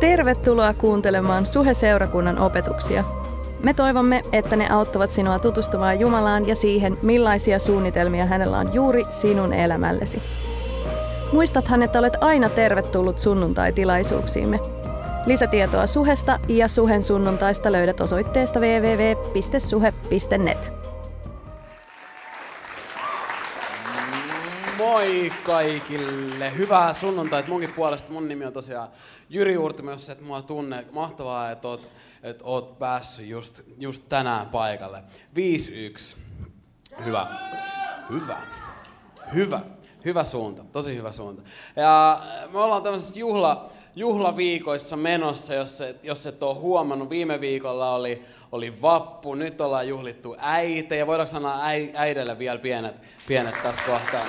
Tervetuloa kuuntelemaan Suhe-seurakunnan opetuksia. Me toivomme, että ne auttavat sinua tutustumaan Jumalaan ja siihen, millaisia suunnitelmia hänellä on juuri sinun elämällesi. Muistathan, että olet aina tervetullut sunnuntai-tilaisuuksiimme. Lisätietoa Suhesta ja Suhen sunnuntaista löydät osoitteesta www.suhe.net. Moi kaikille! Hyvää sunnuntaita munkin puolesta. Mun nimi on tosiaan Jyri Uurtimo, jos et mua tunne. Mahtavaa, että oot, että oot päässyt just, just tänään paikalle. 5-1. Hyvä. Hyvä. Hyvä. Hyvä suunta. Tosi hyvä suunta. Ja me ollaan tämmöisessä juhla, juhlaviikoissa menossa, jos et, jos et ole huomannut. Viime viikolla oli, oli vappu, nyt ollaan juhlittu äitejä. Voidaanko sanoa äidelle vielä pienet, pienet tässä kohtaa?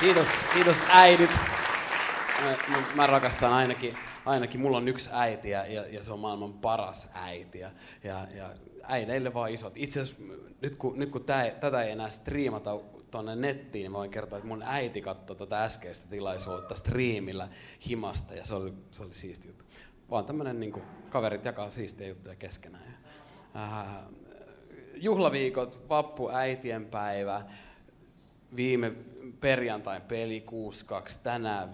Kiitos, kiitos äidit. Mä, mä rakastan ainakin, ainakin, mulla on yksi äiti ja, ja se on maailman paras äiti. Ja, ja, ja äideille vaan isot. Itse asiassa nyt kun, nyt kun tää, tätä ei enää striimata tuonne nettiin, niin mä voin kertoa, että mun äiti katsoi tuota äskeistä tilaisuutta striimillä himasta ja se oli, se oli siisti juttu. Vaan tämmönen niin kaverit jakaa siistiä juttuja keskenään. Ja, äh, juhlaviikot, vappu, äitien päivä, viime perjantain peli 6-2, tänään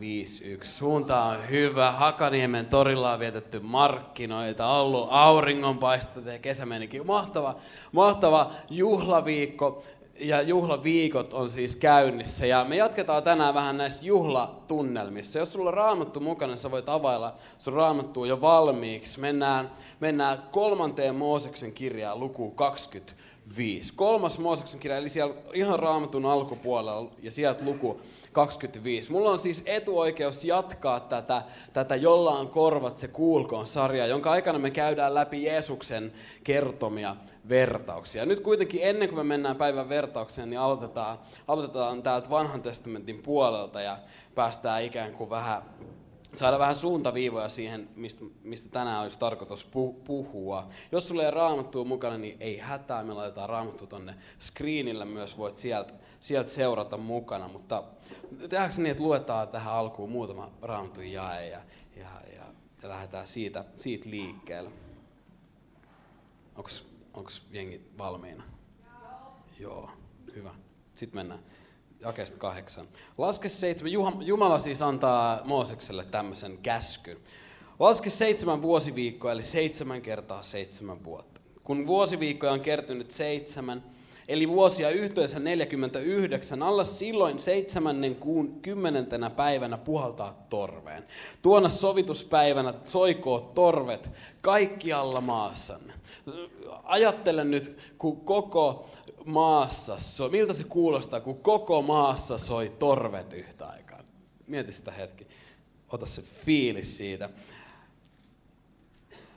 5-1. Suunta on hyvä. Hakaniemen torilla on vietetty markkinoita, ollut auringonpaistot ja kesä menikin. Mahtava, mahtava juhlaviikko ja juhlaviikot on siis käynnissä. Ja me jatketaan tänään vähän näissä juhlatunnelmissa. Jos sulla on raamattu mukana, sä voit availla sun raamattua jo valmiiksi. Mennään, mennään kolmanteen Mooseksen kirjaan, luku 20. 5. Kolmas Mooseksen kirja, eli siellä ihan raamatun alkupuolella ja sieltä luku 25. Mulla on siis etuoikeus jatkaa tätä, tätä Jolla on korvat se kuulkoon sarjaa, jonka aikana me käydään läpi Jeesuksen kertomia vertauksia. Nyt kuitenkin ennen kuin me mennään päivän vertaukseen, niin aloitetaan, aloitetaan täältä vanhan testamentin puolelta ja päästään ikään kuin vähän saada vähän suuntaviivoja siihen, mistä, mistä tänään olisi tarkoitus puhua. Jos sulla ei raamattua mukana, niin ei hätää, me laitetaan raamattu tonne screenille myös, voit sieltä, sieltä seurata mukana. Mutta tehdäänkö niin, että luetaan tähän alkuun muutama raamattu jae ja, ja, ja, ja lähdetään siitä, siitä liikkeelle. Onko jengi valmiina? Joo. Joo, hyvä. Sitten mennään jakeesta kahdeksan. Laske seitsemän. Jumala siis antaa Moosekselle tämmöisen käskyn. Laske seitsemän vuosiviikkoa, eli seitsemän kertaa seitsemän vuotta. Kun vuosiviikkoja on kertynyt seitsemän, eli vuosia yhteensä 49, alla silloin seitsemännen kuun kymmenentenä päivänä puhaltaa torveen. Tuona sovituspäivänä soikoo torvet kaikkialla maassanne. Ajattelen nyt, kun koko maassa soi, miltä se kuulostaa, kun koko maassa soi torvet yhtä aikaa. Mieti sitä hetki. Ota se fiilis siitä.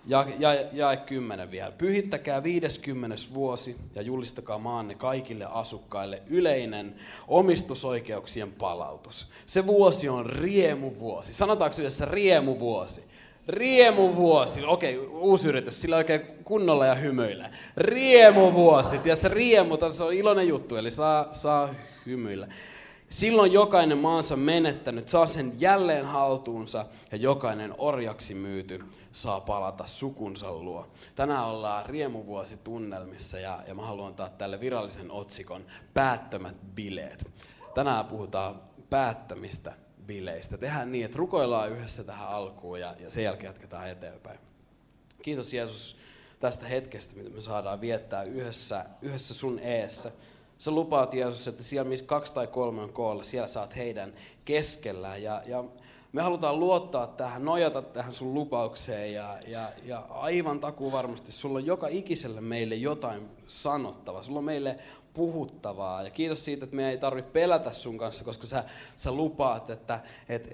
Ja, ja, ja kymmenen vielä. Pyhittäkää 50. vuosi ja julistakaa maanne kaikille asukkaille yleinen omistusoikeuksien palautus. Se vuosi on riemuvuosi. Sanotaanko yhdessä riemuvuosi? Riemuvuosi. Okei, uusi yritys. Sillä oikein kunnolla ja hymyillä. Riemuvuosi. Tiedätkö, riemu, se on iloinen juttu, eli saa, saa hymyillä. Silloin jokainen maansa menettänyt saa sen jälleen haltuunsa ja jokainen orjaksi myyty saa palata sukunsa luo. Tänään ollaan riemuvuosi tunnelmissa ja, ja mä haluan antaa tälle virallisen otsikon Päättömät bileet. Tänään puhutaan päättämistä bileistä. Tehdään niin, että rukoillaan yhdessä tähän alkuun ja, ja sen jälkeen jatketaan eteenpäin. Kiitos Jeesus tästä hetkestä, mitä me saadaan viettää yhdessä, yhdessä sun eessä. Sä lupaat Jeesus, että siellä missä kaksi tai kolme on koolla, siellä saat heidän keskellään. Ja, ja me halutaan luottaa tähän, nojata tähän sun lupaukseen ja, ja, ja aivan takuu varmasti sulla on joka ikiselle meille jotain sanottavaa. Sulla on meille puhuttavaa. Ja kiitos siitä, että me ei tarvitse pelätä sun kanssa, koska sä, sä lupaat, että, että,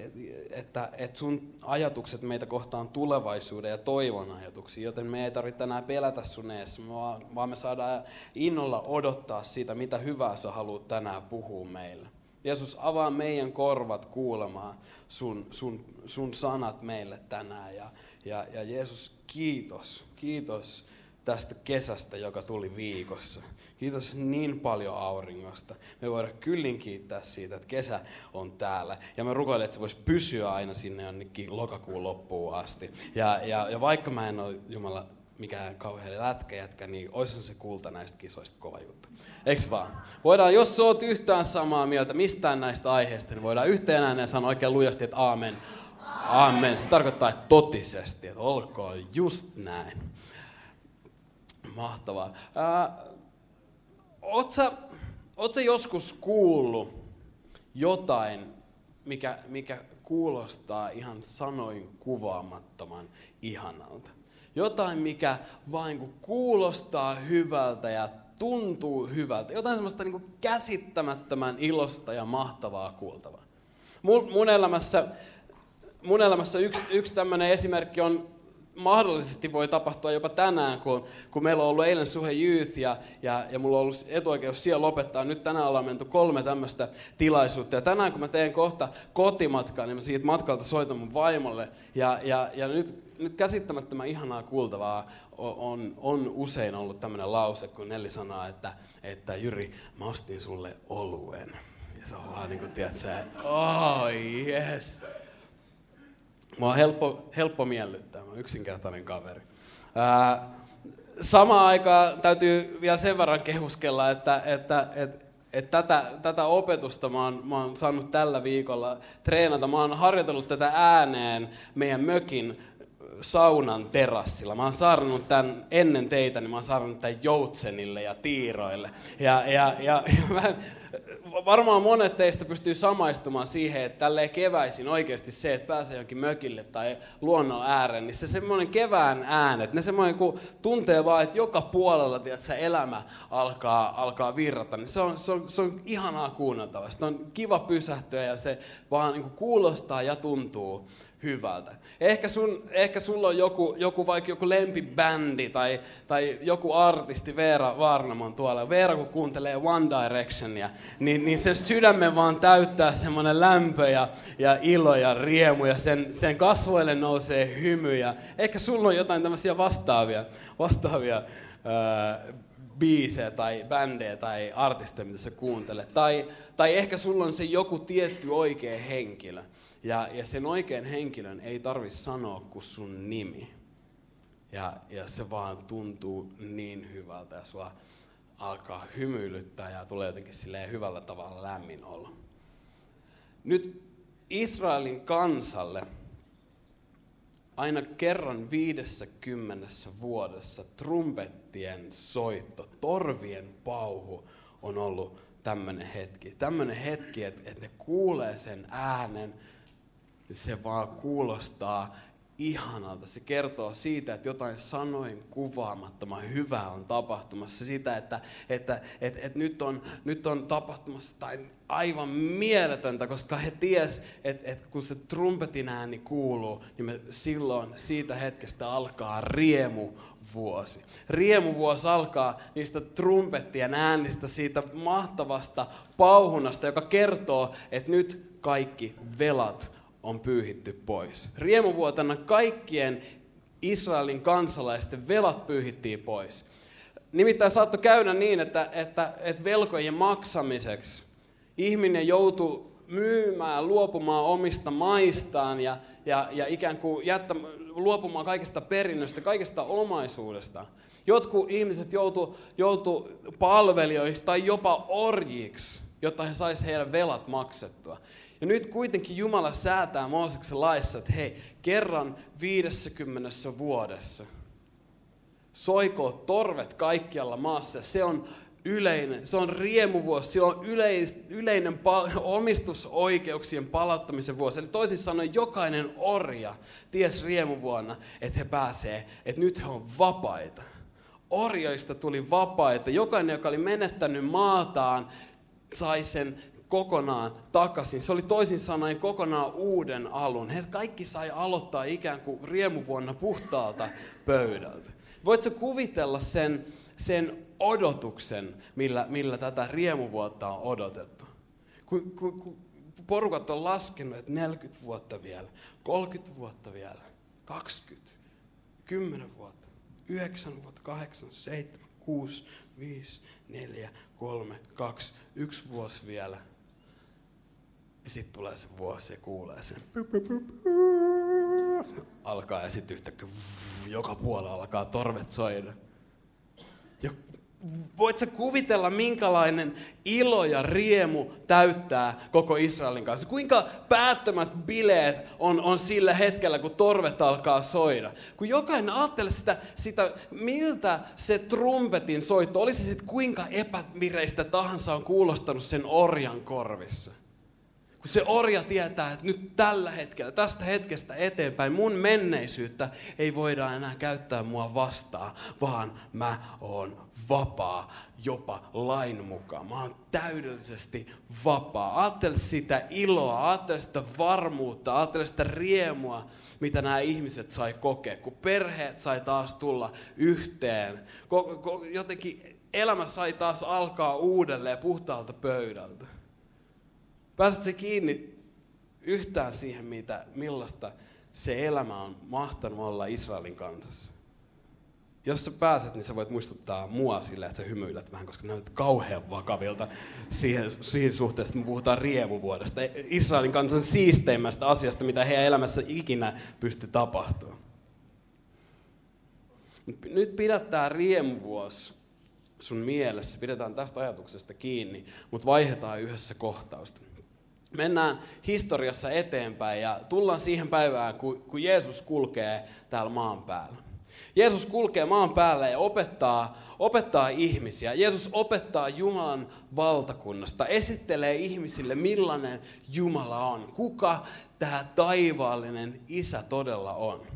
että, että sun ajatukset meitä kohtaan tulevaisuuden ja toivon ajatuksia, joten me ei tarvitse tänään pelätä sun eessä, vaan, vaan me saadaan innolla odottaa siitä, mitä hyvää sä haluat tänään puhua meille. Jeesus, avaa meidän korvat kuulemaan sun, sun, sun sanat meille tänään. Ja, ja, ja Jeesus, kiitos, kiitos tästä kesästä, joka tuli viikossa. Kiitos niin paljon auringosta. Me voidaan kyllin kiittää siitä, että kesä on täällä. Ja mä rukoilen, että se voisi pysyä aina sinne jonnekin lokakuun loppuun asti. Ja, ja, ja vaikka mä en ole Jumala mikään kauhean lätkäjätkä, niin olisi se kulta näistä kisoista kova juttu. Eiks vaan? Voidaan, jos sä oot yhtään samaa mieltä mistään näistä aiheista, niin voidaan yhteen ääneen sanoa oikein lujasti, että aamen. Aamen. Se tarkoittaa, että totisesti, että olkoon just näin. Mahtavaa. Ää, oot, sä, oot sä joskus kuullut jotain, mikä, mikä kuulostaa ihan sanoin kuvaamattoman ihanalta? Jotain, mikä vain kuulostaa hyvältä ja tuntuu hyvältä. Jotain semmoista niin käsittämättömän ilosta ja mahtavaa kuultavaa. Mun, mun elämässä, mun elämässä yksi, yksi tämmöinen esimerkki on mahdollisesti voi tapahtua jopa tänään, kun, kun meillä on ollut eilen Suhe Youth ja, ja, ja mulla on ollut etuoikeus siellä lopettaa. Nyt tänään ollaan menty kolme tämmöistä tilaisuutta. Ja tänään kun mä teen kohta kotimatkaa, niin mä siitä matkalta soitan mun vaimolle. Ja, ja, ja nyt, nyt käsittämättömän ihanaa kuultavaa on, on usein ollut tämmöinen lause, kun Nelli sanoo, että, että Jyri, mä ostin sulle oluen. Ja se on vaan niin kuin, tiedätkö, oh yes. Mua on helppo, helppo miellyttää, mä oon yksinkertainen kaveri. Ää, samaan aikaan täytyy vielä sen verran kehuskella, että, että, että, että tätä, tätä opetusta mä oon, mä oon saanut tällä viikolla treenata. Mä oon harjoitellut tätä ääneen meidän mökin saunan terassilla. Mä oon saarnannut tämän ennen teitä, niin mä oon saarnannut tämän Joutsenille ja Tiiroille. Ja, ja, ja, ja mä, varmaan monet teistä pystyy samaistumaan siihen, että tälleen keväisin oikeasti se, että pääsee jonkin mökille tai luonnon ääreen, niin se semmoinen kevään äänet, ne semmoinen kun tuntee vaan, että joka puolella tiedät, se elämä alkaa, alkaa virrata, niin se on, se on, se on ihanaa kuunneltavaa. Se on kiva pysähtyä ja se vaan niin kuulostaa ja tuntuu hyvältä. Ehkä, sun, ehkä sulla on joku, joku vaikka joku lempibändi tai, tai joku artisti, Veera Varnamon tuolla. Veera kun kuuntelee One Directionia, niin, niin sen sydämen vaan täyttää semmoinen lämpö ja, ja ilo ja riemu ja sen, sen kasvoille nousee hymy. Ja ehkä sulla on jotain tämmöisiä vastaavia, vastaavia ää, biisejä tai bändejä tai artisteja, mitä sä kuuntelet. Tai, tai ehkä sulla on se joku tietty oikea henkilö. Ja, ja sen oikean henkilön ei tarvi sanoa kuin sun nimi. Ja, ja se vaan tuntuu niin hyvältä ja sua alkaa hymyilyttää ja tulee jotenkin silleen hyvällä tavalla lämmin olo. Nyt Israelin kansalle aina kerran viidessä kymmenessä vuodessa trumpettien soitto, torvien pauhu on ollut tämmöinen hetki. Tämmöinen hetki, että, että ne kuulee sen äänen, se vaan kuulostaa ihanalta. Se kertoo siitä, että jotain sanoin kuvaamattoman hyvää on tapahtumassa. Sitä, että, että, että, että nyt, on, nyt on tapahtumassa tai aivan mieletöntä, koska he ties, että, että kun se trumpetin ääni kuuluu, niin me silloin siitä hetkestä alkaa riemu vuosi. Riemuvuosi alkaa niistä trumpettien äänistä, siitä mahtavasta pauhunasta, joka kertoo, että nyt kaikki velat on pyyhitty pois. Riemuvuotena kaikkien Israelin kansalaisten velat pyyhittiin pois. Nimittäin saattoi käydä niin, että, että, että velkojen maksamiseksi ihminen joutui myymään, luopumaan omista maistaan ja, ja, ja ikään kuin jättä, luopumaan kaikesta perinnöstä, kaikesta omaisuudesta. Jotkut ihmiset joutu, joutu palvelijoiksi tai jopa orjiksi, jotta he saisivat heidän velat maksettua. Ja nyt kuitenkin Jumala säätää Mooseksen laissa, että hei, kerran 50 vuodessa soikoo torvet kaikkialla maassa. Se on yleinen, se on riemuvuosi, se on yleis, yleinen pal- omistusoikeuksien palauttamisen vuosi. Eli toisin sanoen jokainen orja ties riemuvuonna, että he pääsee, että nyt he on vapaita. Orjoista tuli vapaita. Jokainen, joka oli menettänyt maataan, sai sen kokonaan takaisin. Se oli toisin sanoen kokonaan uuden alun. He kaikki sai aloittaa ikään kuin riemuvuonna puhtaalta pöydältä. Voitko kuvitella sen, sen odotuksen, millä, millä tätä riemuvuotta on odotettu? Kun, kun, kun porukat on laskenut, että 40 vuotta vielä, 30 vuotta vielä, 20, 10 vuotta, 9 vuotta, 8, 7, 6, 5, 4, 3, 2, yksi vuosi vielä. Ja sitten tulee se vuosi ja kuulee sen. Alkaa ja sitten yhtäkkiä joka puolella alkaa torvet soida. Ja voit sä kuvitella, minkälainen ilo ja riemu täyttää koko Israelin kanssa? Kuinka päättömät bileet on, on sillä hetkellä, kun torvet alkaa soida? Kun jokainen ajattelee sitä, sitä miltä se trumpetin soitto, olisi sitten kuinka epämireistä tahansa on kuulostanut sen orjan korvissa. Kun se orja tietää, että nyt tällä hetkellä, tästä hetkestä eteenpäin, mun menneisyyttä ei voida enää käyttää mua vastaan, vaan mä oon vapaa jopa lain mukaan. Mä oon täydellisesti vapaa. Ajattele sitä iloa, ajattele sitä varmuutta, ajattele sitä riemua, mitä nämä ihmiset sai kokea, kun perheet sai taas tulla yhteen. Jotenkin elämä sai taas alkaa uudelleen puhtaalta pöydältä. Pääset se kiinni yhtään siihen, mitä, millaista se elämä on mahtanut olla Israelin kansassa. Jos sä pääset, niin sä voit muistuttaa mua sille, että sä hymyilet vähän, koska näytät kauhean vakavilta siihen, siihen suhteessa, että me puhutaan riemuvuodesta. Israelin kansan siisteimmästä asiasta, mitä heidän elämässä ikinä pysty tapahtumaan. Nyt pidättää riemuvuosi sun mielessä, pidetään tästä ajatuksesta kiinni, mutta vaihdetaan yhdessä kohtausta mennään historiassa eteenpäin ja tullaan siihen päivään, kun, Jeesus kulkee täällä maan päällä. Jeesus kulkee maan päällä ja opettaa, opettaa ihmisiä. Jeesus opettaa Jumalan valtakunnasta, esittelee ihmisille, millainen Jumala on, kuka tämä taivaallinen isä todella on.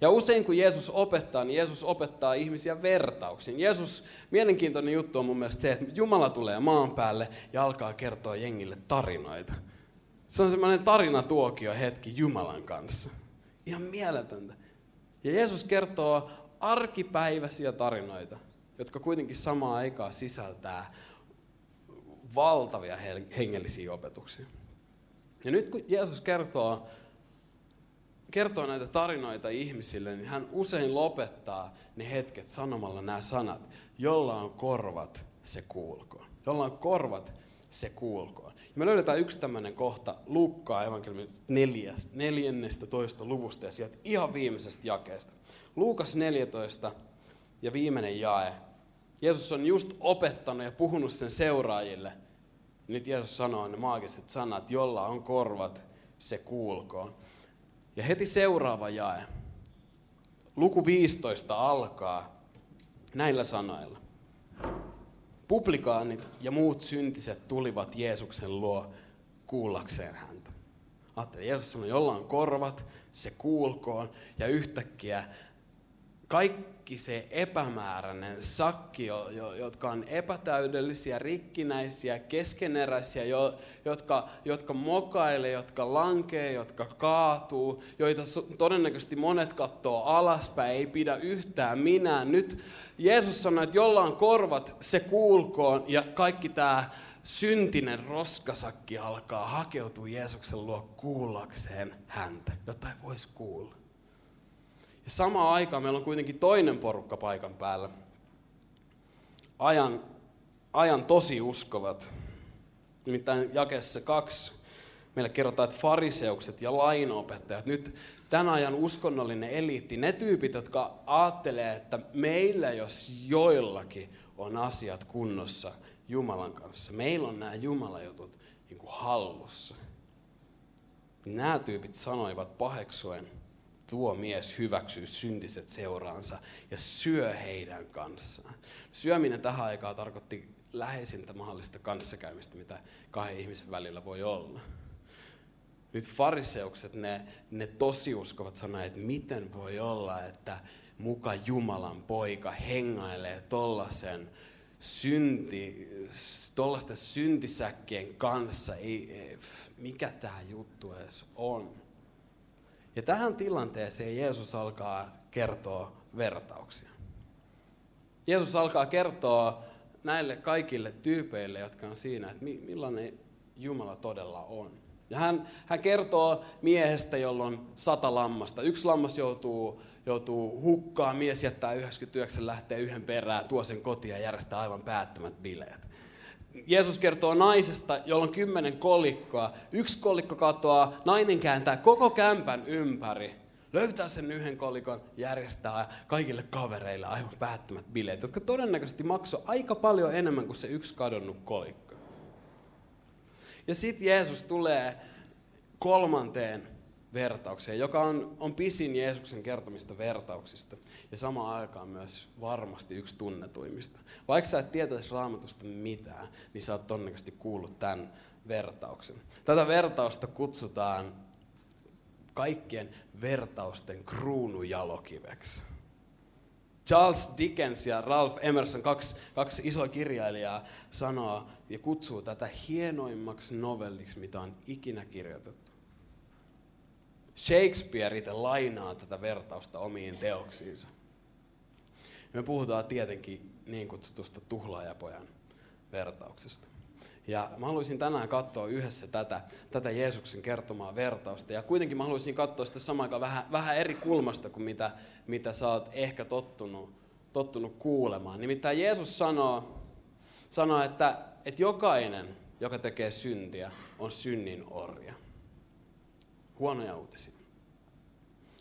Ja usein kun Jeesus opettaa, niin Jeesus opettaa ihmisiä vertauksin. Jeesus, mielenkiintoinen juttu on mun mielestä se, että Jumala tulee maan päälle ja alkaa kertoa jengille tarinoita. Se on semmoinen tarinatuokio hetki Jumalan kanssa. Ihan mieletöntä. Ja Jeesus kertoo arkipäiväisiä tarinoita, jotka kuitenkin samaan aikaan sisältää valtavia hengellisiä opetuksia. Ja nyt kun Jeesus kertoo, kertoo näitä tarinoita ihmisille, niin hän usein lopettaa ne hetket sanomalla nämä sanat, jolla on korvat, se kuulkoon. Jolla on korvat, se kuulkoon. Ja me löydetään yksi tämmöinen kohta Lukkaa evankeliumin neljännestä toista luvusta ja sieltä ihan viimeisestä jakeesta. Luukas 14 ja viimeinen jae. Jeesus on just opettanut ja puhunut sen seuraajille. Nyt Jeesus sanoo ne maagiset sanat, jolla on korvat, se kuulkoon. Ja heti seuraava jae. Luku 15 alkaa näillä sanoilla. Publikaanit ja muut syntiset tulivat Jeesuksen luo kuullakseen häntä. Ajattelin, Jeesus sanoi, jolla on korvat, se kuulkoon. Ja yhtäkkiä kaikki se epämääräinen sakki, jotka on epätäydellisiä, rikkinäisiä, keskeneräisiä, jotka, jotka mokailee, jotka lankee, jotka kaatuu, joita todennäköisesti monet katsoo alaspäin, ei pidä yhtään minä. Nyt Jeesus sanoi, että jolla on korvat, se kuulkoon, ja kaikki tämä syntinen roskasakki alkaa hakeutua Jeesuksen luo kuullakseen häntä, jotta ei voisi kuulla. Ja samaan aikaan meillä on kuitenkin toinen porukka paikan päällä. Ajan, ajan tosi uskovat. Nimittäin jakessa kaksi meille kerrotaan, että fariseukset ja lainopettajat, nyt tämän ajan uskonnollinen eliitti, ne tyypit, jotka ajattelee, että meillä jos joillakin on asiat kunnossa Jumalan kanssa, meillä on nämä Jumalajutut niin kuin hallussa. Nämä tyypit sanoivat paheksuen, tuo mies hyväksyy syntiset seuraansa ja syö heidän kanssaan. Syöminen tähän aikaan tarkoitti läheisintä mahdollista kanssakäymistä, mitä kahden ihmisen välillä voi olla. Nyt fariseukset, ne, ne tosiuskovat sanoa, että miten voi olla, että muka Jumalan poika hengailee tollasen synti, tollaisten syntisäkkien kanssa. Ei, mikä tämä juttu edes on? Ja tähän tilanteeseen Jeesus alkaa kertoa vertauksia. Jeesus alkaa kertoa näille kaikille tyypeille, jotka on siinä, että millainen Jumala todella on. Ja hän, hän kertoo miehestä, jolla on sata lammasta. Yksi lammas joutuu, joutuu hukkaan, mies jättää 99, lähtee yhden perään, tuo sen kotiin ja järjestää aivan päättömät bileet. Jeesus kertoo naisesta, jolla on kymmenen kolikkoa. Yksi kolikko katoaa, nainen kääntää koko kämpän ympäri. Löytää sen yhden kolikon, järjestää kaikille kavereille aivan päättömät bileet, jotka todennäköisesti maksoi aika paljon enemmän kuin se yksi kadonnut kolikko. Ja sitten Jeesus tulee kolmanteen vertaukseen, joka on, on pisin Jeesuksen kertomista vertauksista ja samaan aikaan myös varmasti yksi tunnetuimmista. Vaikka sä et tietäisi raamatusta mitään, niin sä oot todennäköisesti kuullut tämän vertauksen. Tätä vertausta kutsutaan kaikkien vertausten kruunujalokiveksi. Charles Dickens ja Ralph Emerson, kaksi, kaksi isoa kirjailijaa, sanoo ja kutsuu tätä hienoimmaksi novelliksi, mitä on ikinä kirjoitettu. Shakespeare itse lainaa tätä vertausta omiin teoksiinsa. Me puhutaan tietenkin niin kutsutusta tuhlaajapojan vertauksesta. Ja mä haluaisin tänään katsoa yhdessä tätä, tätä Jeesuksen kertomaa vertausta. Ja kuitenkin mä haluaisin katsoa sitä samaan aikaan vähän, vähän eri kulmasta kuin mitä, mitä sä oot ehkä tottunut, tottunut kuulemaan. Nimittäin Jeesus sanoo, sanoo että, että jokainen, joka tekee syntiä, on synnin orja. Huonoja uutisia,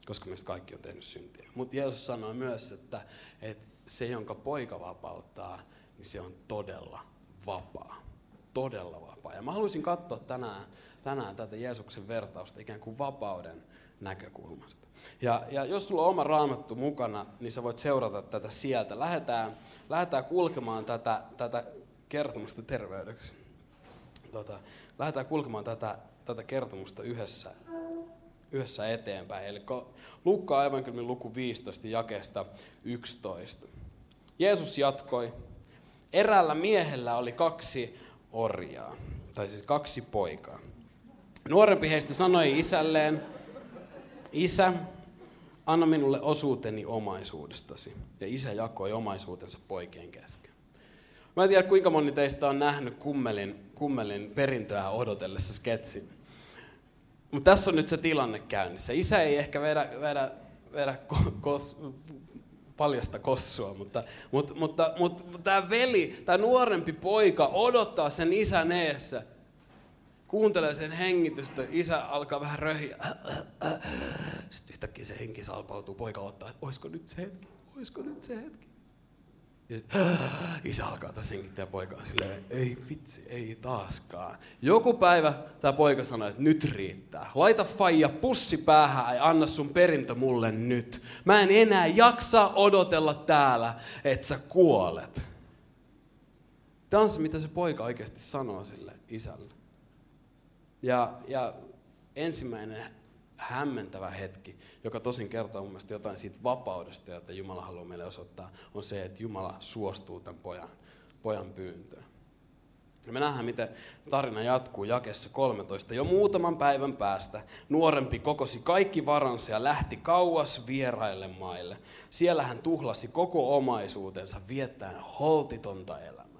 koska meistä kaikki on tehnyt syntiä. Mutta Jeesus sanoi myös, että, että se, jonka poika vapauttaa, niin se on todella vapaa. Todella vapaa. Ja mä haluaisin katsoa tänään, tänään tätä Jeesuksen vertausta ikään kuin vapauden näkökulmasta. Ja, ja jos sulla on oma raamattu mukana, niin sä voit seurata tätä sieltä. Lähdetään, lähdetään kulkemaan tätä, tätä kertomusta terveydeksi. Tota, lähdetään kulkemaan tätä, tätä kertomusta yhdessä yhdessä eteenpäin. Eli Lukka evankeliumin luku 15 jakeesta 11. Jeesus jatkoi, eräällä miehellä oli kaksi orjaa, tai siis kaksi poikaa. Nuorempi heistä sanoi isälleen, isä, anna minulle osuuteni omaisuudestasi. Ja isä jakoi omaisuutensa poikien kesken. Mä en tiedä, kuinka moni teistä on nähnyt kummelin, kummelin perintöä odotellessa sketsin. Mutta tässä on nyt se tilanne käynnissä. Isä ei ehkä vedä, vedä, vedä kos, paljasta kossua, mutta, mutta, mutta, mutta, mutta tämä veli, tämä nuorempi poika odottaa sen isän eessä. Kuuntelee sen hengitystä, isä alkaa vähän röhiä. Sitten yhtäkkiä se henki salpautuu, poika ottaa, että olisiko nyt se hetki, olisiko nyt se hetki. Ja sit, isä alkaa taas hengittää poikaa silleen, ei vitsi, ei taaskaan. Joku päivä tämä poika sanoi, että nyt riittää. Laita faija pussi päähän ja anna sun perintö mulle nyt. Mä en enää jaksa odotella täällä, että sä kuolet. Tämä on se, mitä se poika oikeasti sanoo sille isälle. Ja, ja ensimmäinen hämmentävä hetki, joka tosin kertoo mun jotain siitä vapaudesta, jota Jumala haluaa meille osoittaa, on se, että Jumala suostuu tämän pojan, pojan pyyntöön. Ja me nähdään, miten tarina jatkuu jakessa 13. Jo muutaman päivän päästä nuorempi kokosi kaikki varansa ja lähti kauas vieraille maille. Siellä hän tuhlasi koko omaisuutensa viettäen holtitonta elämää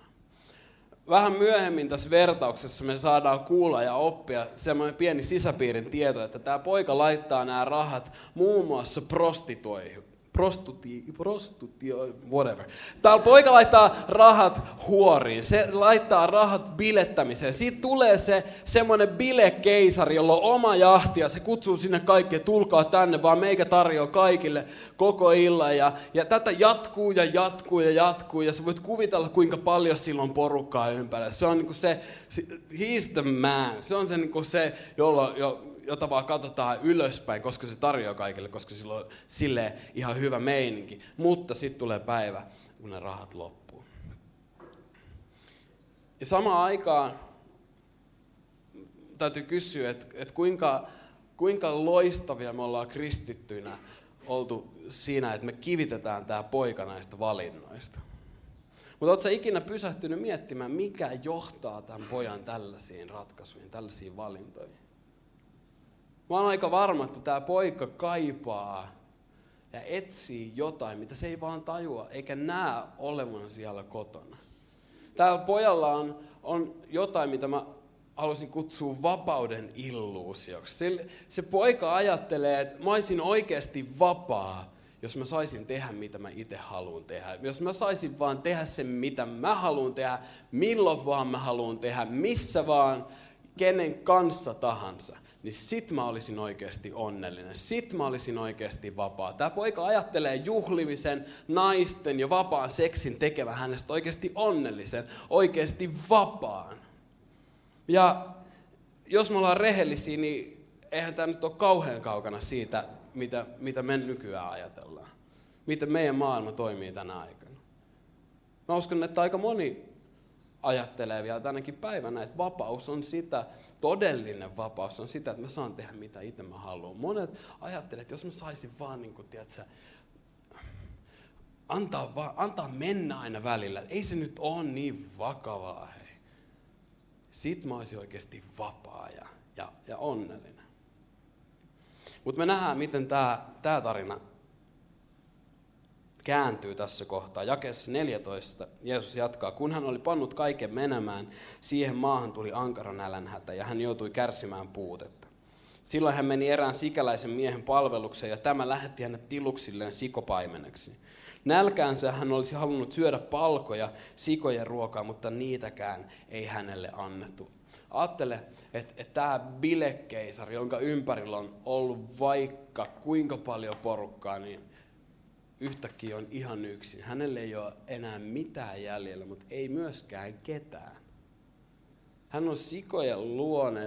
vähän myöhemmin tässä vertauksessa me saadaan kuulla ja oppia semmoinen pieni sisäpiirin tieto, että tämä poika laittaa nämä rahat muun muassa prostituoihin prostuti, prostutio, whatever. Täällä poika laittaa rahat huoriin, se laittaa rahat bilettämiseen. Siitä tulee se semmoinen bilekeisari, jolla on oma jahti ja se kutsuu sinne kaikki, tulkaa tänne, vaan meikä tarjoaa kaikille koko illan. Ja, ja tätä jatkuu ja jatkuu ja jatkuu ja sä voit kuvitella, kuinka paljon silloin porukkaa ympärillä. Se on niin se, he's the man. Se on se, niin se jolla, jo, jota vaan katsotaan ylöspäin, koska se tarjoaa kaikille, koska sillä on sille ihan hyvä meininki. Mutta sitten tulee päivä, kun ne rahat loppuu. Ja samaan aikaan täytyy kysyä, että, että kuinka, kuinka loistavia me ollaan kristittyinä oltu siinä, että me kivitetään tämä poika näistä valinnoista. Mutta oletko ikinä pysähtynyt miettimään, mikä johtaa tämän pojan tällaisiin ratkaisuihin, tällaisiin valintoihin? Mä oon aika varma, että tämä poika kaipaa ja etsii jotain, mitä se ei vaan tajua, eikä näe olevan siellä kotona. Täällä pojalla on, on jotain, mitä mä haluaisin kutsua vapauden illuusioksi. Se, se poika ajattelee, että mä olisin oikeasti vapaa, jos mä saisin tehdä, mitä mä itse haluan tehdä. Jos mä saisin vaan tehdä sen, mitä mä haluan tehdä, milloin vaan mä haluan tehdä, missä vaan, kenen kanssa tahansa, niin sit mä olisin oikeasti onnellinen. Sit mä olisin oikeasti vapaa. Tämä poika ajattelee juhlimisen, naisten ja vapaan seksin tekevä hänestä oikeasti onnellisen, oikeasti vapaan. Ja jos me ollaan rehellisiä, niin eihän tämä nyt ole kauhean kaukana siitä, mitä, mitä me nykyään ajatellaan. Miten meidän maailma toimii tänä aikana. Mä uskon, että aika moni ajattelee vielä tänäkin päivänä, että vapaus on sitä, todellinen vapaus on sitä, että mä saan tehdä mitä itse mä haluan. Monet ajattelee, että jos mä saisin vaan, niin kuin, tiedätkö, antaa, vaan, antaa mennä aina välillä. Ei se nyt ole niin vakavaa, hei. Sitten mä olisin oikeasti vapaa ja, ja, ja onnellinen. Mutta me nähdään, miten tämä tarina kääntyy tässä kohtaa. Jakeessa 14 Jeesus jatkaa, kun hän oli pannut kaiken menemään, siihen maahan tuli ankara nälänhätä ja hän joutui kärsimään puutetta. Silloin hän meni erään sikäläisen miehen palvelukseen ja tämä lähetti hänet tiluksilleen sikopaimeneksi. Nälkäänsä hän olisi halunnut syödä palkoja, sikojen ruokaa, mutta niitäkään ei hänelle annettu. Ajattele, että, että tämä bilekeisari, jonka ympärillä on ollut vaikka kuinka paljon porukkaa, niin yhtäkkiä on ihan yksin. Hänelle ei ole enää mitään jäljellä, mutta ei myöskään ketään. Hän on sikojen luona,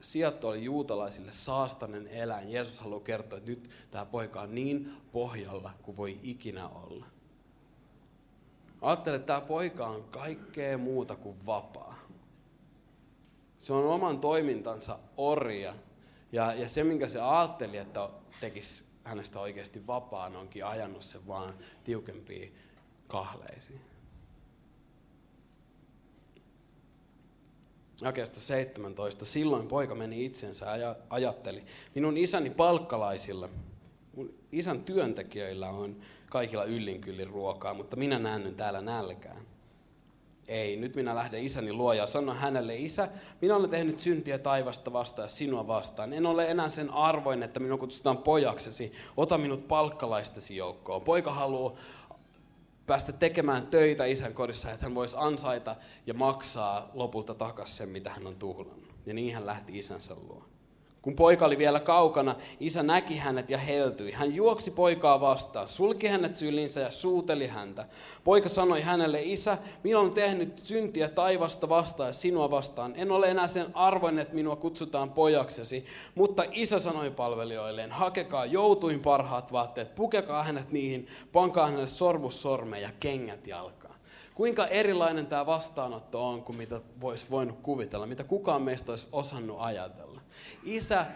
sieltä oli juutalaisille saastainen eläin. Jeesus haluaa kertoa, että nyt tämä poika on niin pohjalla kuin voi ikinä olla. Ajattele, että tämä poika on kaikkea muuta kuin vapaa. Se on oman toimintansa orja. Ja, ja se, minkä se ajatteli, että tekisi hänestä oikeasti vapaan, onkin ajanut sen vaan tiukempiin kahleisiin. Jakeesta 17. Silloin poika meni itsensä ja ajatteli, minun isäni palkkalaisilla, mun isän työntekijöillä on kaikilla yllinkyllin ruokaa, mutta minä näen täällä nälkään ei, nyt minä lähden isäni luo ja sanon hänelle, isä, minä olen tehnyt syntiä taivasta vastaan ja sinua vastaan. En ole enää sen arvoin, että minua kutsutaan pojaksesi. Ota minut palkkalaistesi joukkoon. Poika haluaa päästä tekemään töitä isän kodissa, että hän voisi ansaita ja maksaa lopulta takaisin sen, mitä hän on tuhlannut. Ja niin hän lähti isänsä luo. Kun poika oli vielä kaukana, isä näki hänet ja heltyi. Hän juoksi poikaa vastaan, sulki hänet sylinsä ja suuteli häntä. Poika sanoi hänelle, isä, minä olen tehnyt syntiä taivasta vastaan ja sinua vastaan. En ole enää sen arvoinen, että minua kutsutaan pojaksesi. Mutta isä sanoi palvelijoilleen, hakekaa joutuin parhaat vaatteet, pukekaa hänet niihin, pankaa hänelle sormus sormeen ja kengät jalkaan. Kuinka erilainen tämä vastaanotto on kuin mitä voisi voinut kuvitella, mitä kukaan meistä olisi osannut ajatella isä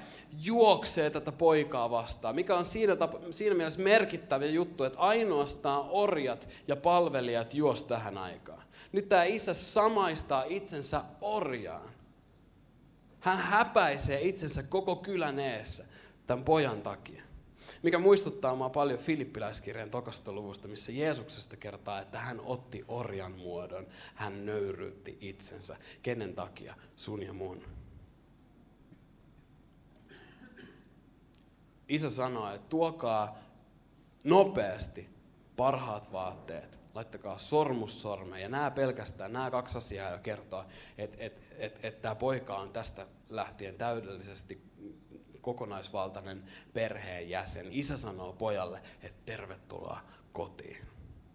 juoksee tätä poikaa vastaan, mikä on siinä, tapa, siinä mielessä merkittävä juttu, että ainoastaan orjat ja palvelijat juos tähän aikaan. Nyt tämä isä samaistaa itsensä orjaan. Hän häpäisee itsensä koko kylän eessä tämän pojan takia. Mikä muistuttaa mua paljon Filippiläiskirjan tokasta luvusta, missä Jeesuksesta kertaa, että hän otti orjan muodon. Hän nöyryytti itsensä. Kenen takia? Sun ja mun. Isä sanoi, että tuokaa nopeasti parhaat vaatteet, laittakaa sormus sormeen. Ja nämä pelkästään, nämä kaksi asiaa jo kertoo, että et, et, et tämä poika on tästä lähtien täydellisesti kokonaisvaltainen perheenjäsen. Isä sanoo pojalle, että tervetuloa kotiin.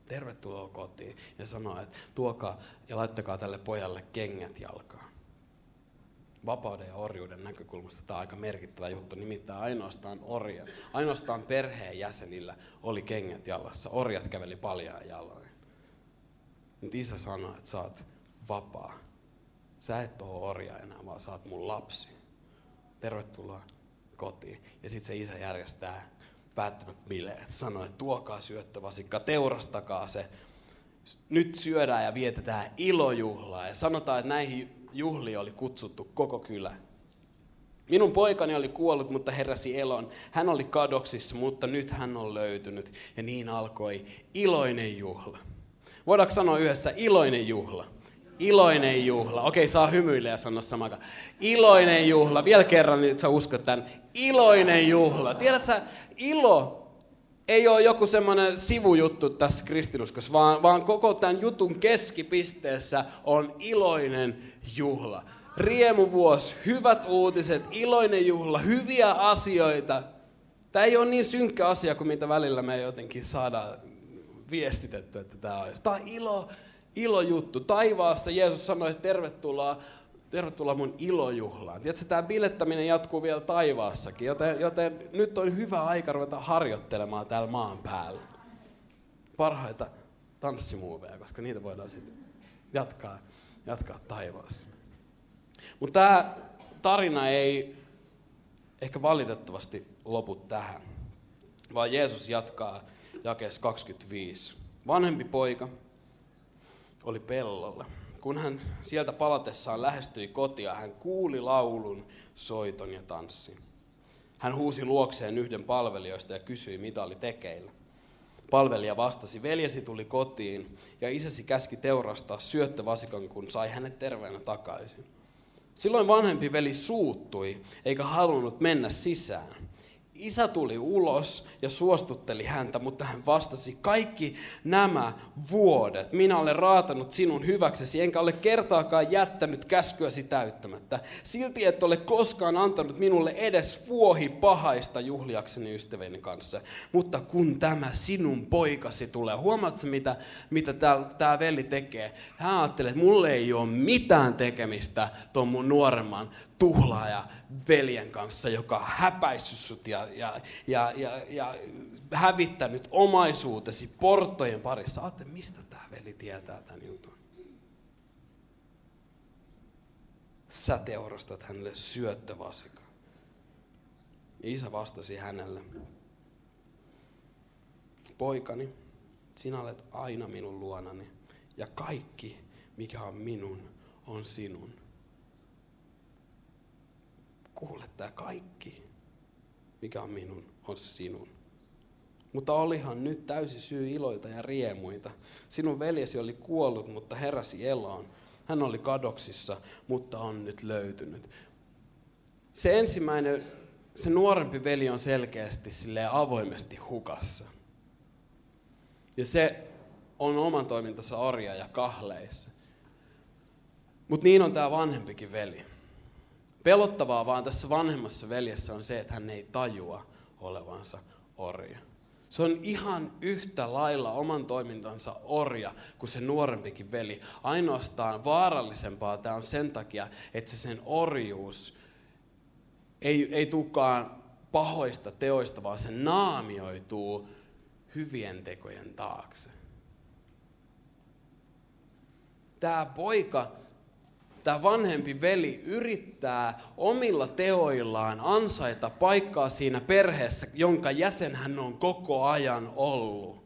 Tervetuloa kotiin. Ja sanoo, että tuokaa ja laittakaa tälle pojalle kengät jalkaan vapauden ja orjuuden näkökulmasta tämä on aika merkittävä juttu. Nimittäin ainoastaan orja, ainoastaan perheen jäsenillä oli kengät jalassa. Orjat käveli paljaan jaloin. Nyt isä sanoi, että sä oot vapaa. Sä et ole orja enää, vaan sä oot mun lapsi. Tervetuloa kotiin. Ja sitten se isä järjestää päättävät bileet. Sanoi, että tuokaa syöttövasikka, teurastakaa se. Nyt syödään ja vietetään ilojuhlaa. Ja sanotaan, että näihin juhli oli kutsuttu koko kylä. Minun poikani oli kuollut, mutta heräsi elon. Hän oli kadoksissa, mutta nyt hän on löytynyt. Ja niin alkoi iloinen juhla. Voidaanko sanoa yhdessä iloinen juhla? Iloinen juhla. Okei, saa hymyillä ja sanoa samakaan. Iloinen juhla. Vielä kerran, niin sä uskot tämän. Iloinen juhla. Tiedätkö, ilo ei ole joku semmoinen sivujuttu tässä kristinuskossa, vaan, vaan koko tämän jutun keskipisteessä on iloinen juhla. Riemuvuosi, hyvät uutiset, iloinen juhla, hyviä asioita. Tämä ei ole niin synkkä asia kuin mitä välillä me jotenkin saadaan viestitetty, että tämä on. Tämä on ilo, ilojuttu. Taivaassa Jeesus sanoi, että tervetuloa, tervetuloa mun ilojuhlaan. Tiedätkö, tämä bilettäminen jatkuu vielä taivaassakin, joten, joten nyt on hyvä aika ruveta harjoittelemaan täällä maan päällä. Parhaita tanssimuoveja, koska niitä voidaan sitten jatkaa, jatkaa taivaassa. Mutta tämä tarina ei ehkä valitettavasti lopu tähän, vaan Jeesus jatkaa jakeessa 25. Vanhempi poika oli pellolla. Kun hän sieltä palatessaan lähestyi kotia, hän kuuli laulun, soiton ja tanssin. Hän huusi luokseen yhden palvelijoista ja kysyi, mitä oli tekeillä. Palvelija vastasi, veljesi tuli kotiin ja isäsi käski teurastaa syöttövasikan, kun sai hänet terveenä takaisin. Silloin vanhempi veli suuttui, eikä halunnut mennä sisään. Isä tuli ulos ja suostutteli häntä, mutta hän vastasi, kaikki nämä vuodet minä olen raatanut sinun hyväksesi, enkä ole kertaakaan jättänyt käskyäsi täyttämättä. Silti et ole koskaan antanut minulle edes vuohi pahaista juhliakseni ystäväni kanssa. Mutta kun tämä sinun poikasi tulee, huomaatko mitä, mitä tämä veli tekee? Hän ajattelee, että mulle ei ole mitään tekemistä tuon mun nuoremman tuhlaaja veljen kanssa, joka häpäissyt sut ja, ja, ja, ja, ja hävittänyt omaisuutesi porttojen parissa. Aatte, mistä tämä veli tietää tämän jutun? Sä teurastat hänelle syöttövasikan. Isä vastasi hänelle, poikani, sinä olet aina minun luonani ja kaikki, mikä on minun, on sinun kuule tämä kaikki, mikä on minun, on sinun. Mutta olihan nyt täysi syy iloita ja riemuita. Sinun veljesi oli kuollut, mutta heräsi eloon. Hän oli kadoksissa, mutta on nyt löytynyt. Se ensimmäinen, se nuorempi veli on selkeästi sille avoimesti hukassa. Ja se on oman toimintansa orja ja kahleissa. Mutta niin on tämä vanhempikin veli. Pelottavaa vaan tässä vanhemmassa veljessä on se, että hän ei tajua olevansa orja. Se on ihan yhtä lailla oman toimintansa orja kuin se nuorempikin veli. Ainoastaan vaarallisempaa tämä on sen takia, että se sen orjuus ei, ei tulekaan pahoista teoista, vaan se naamioituu hyvien tekojen taakse. Tämä poika tämä vanhempi veli yrittää omilla teoillaan ansaita paikkaa siinä perheessä, jonka jäsen hän on koko ajan ollut.